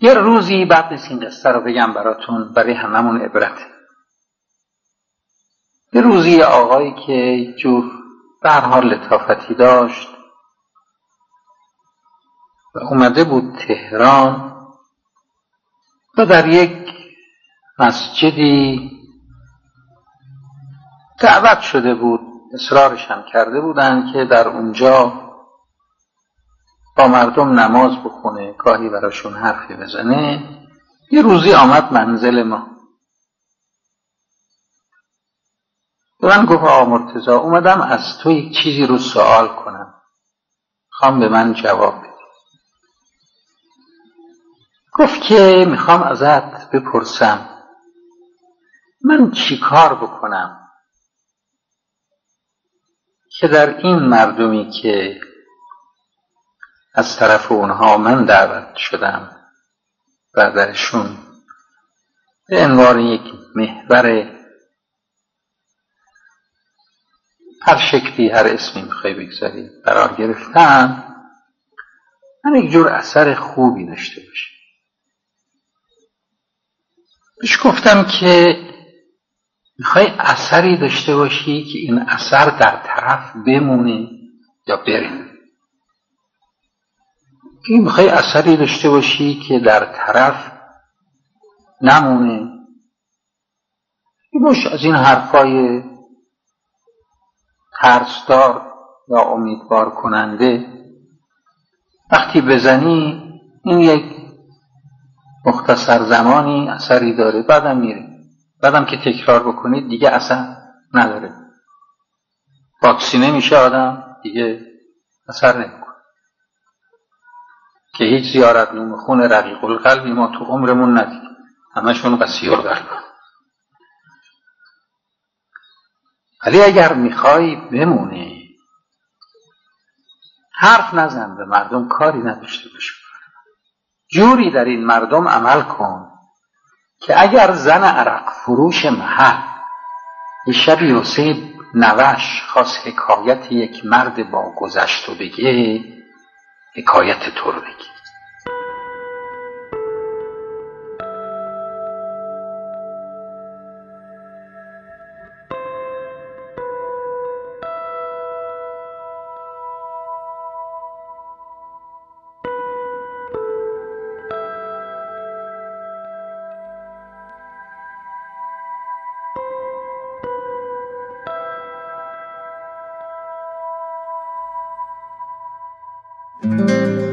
یه روزی بعد نیست این قصه رو بگم براتون برای هممون عبرت. یه روزی آقایی که جور به حال لطافتی داشت و اومده بود تهران و در یک مسجدی دعوت شده بود اصرارش هم کرده بودن که در اونجا با مردم نماز بخونه گاهی براشون حرفی بزنه. یه روزی آمد منزل ما. به من گفت آقا مرتزا اومدم از تو یک چیزی رو سوال کنم. خوام به من جواب بدی. گفت که می‌خوام ازت بپرسم من چی کار بکنم؟ که در این مردمی که از طرف اونها من دعوت شدم. و به عنوان یک محور هر شکلی هر اسمی می‌خوای بگذاری قرار گرفتم من یک جور اثر خوبی داشته باشه بهش گفتم که می‌خوای اثری داشته باشی که این اثر در طرف بمونه یا بره. این می‌خوای اثری داشته باشی که در طرف نمونه. باش از این حرفای ترسدار یا امیدوار کننده. وقتی بزنی این یک مختصر زمانی اثری داره. بعدم میره بعدم که تکرار بکنید دیگه اثر نداره. واکسینه میشه آدم دیگه اثر نمی‌کنه. که هیچ زیارت نوم خون رقیق القلبی ما تو عمرمون ندید. همشون قصیر قلب ولی اگر می‌خوای بمونه حرف نزن به مردم کاری نداشته باشه جوری در این مردم عمل کن که اگر زن عرق فروش محل یه شبی حسین نوش خواست حکایت یک مرد با گذشت و بگه حکایت تو رو بگی Música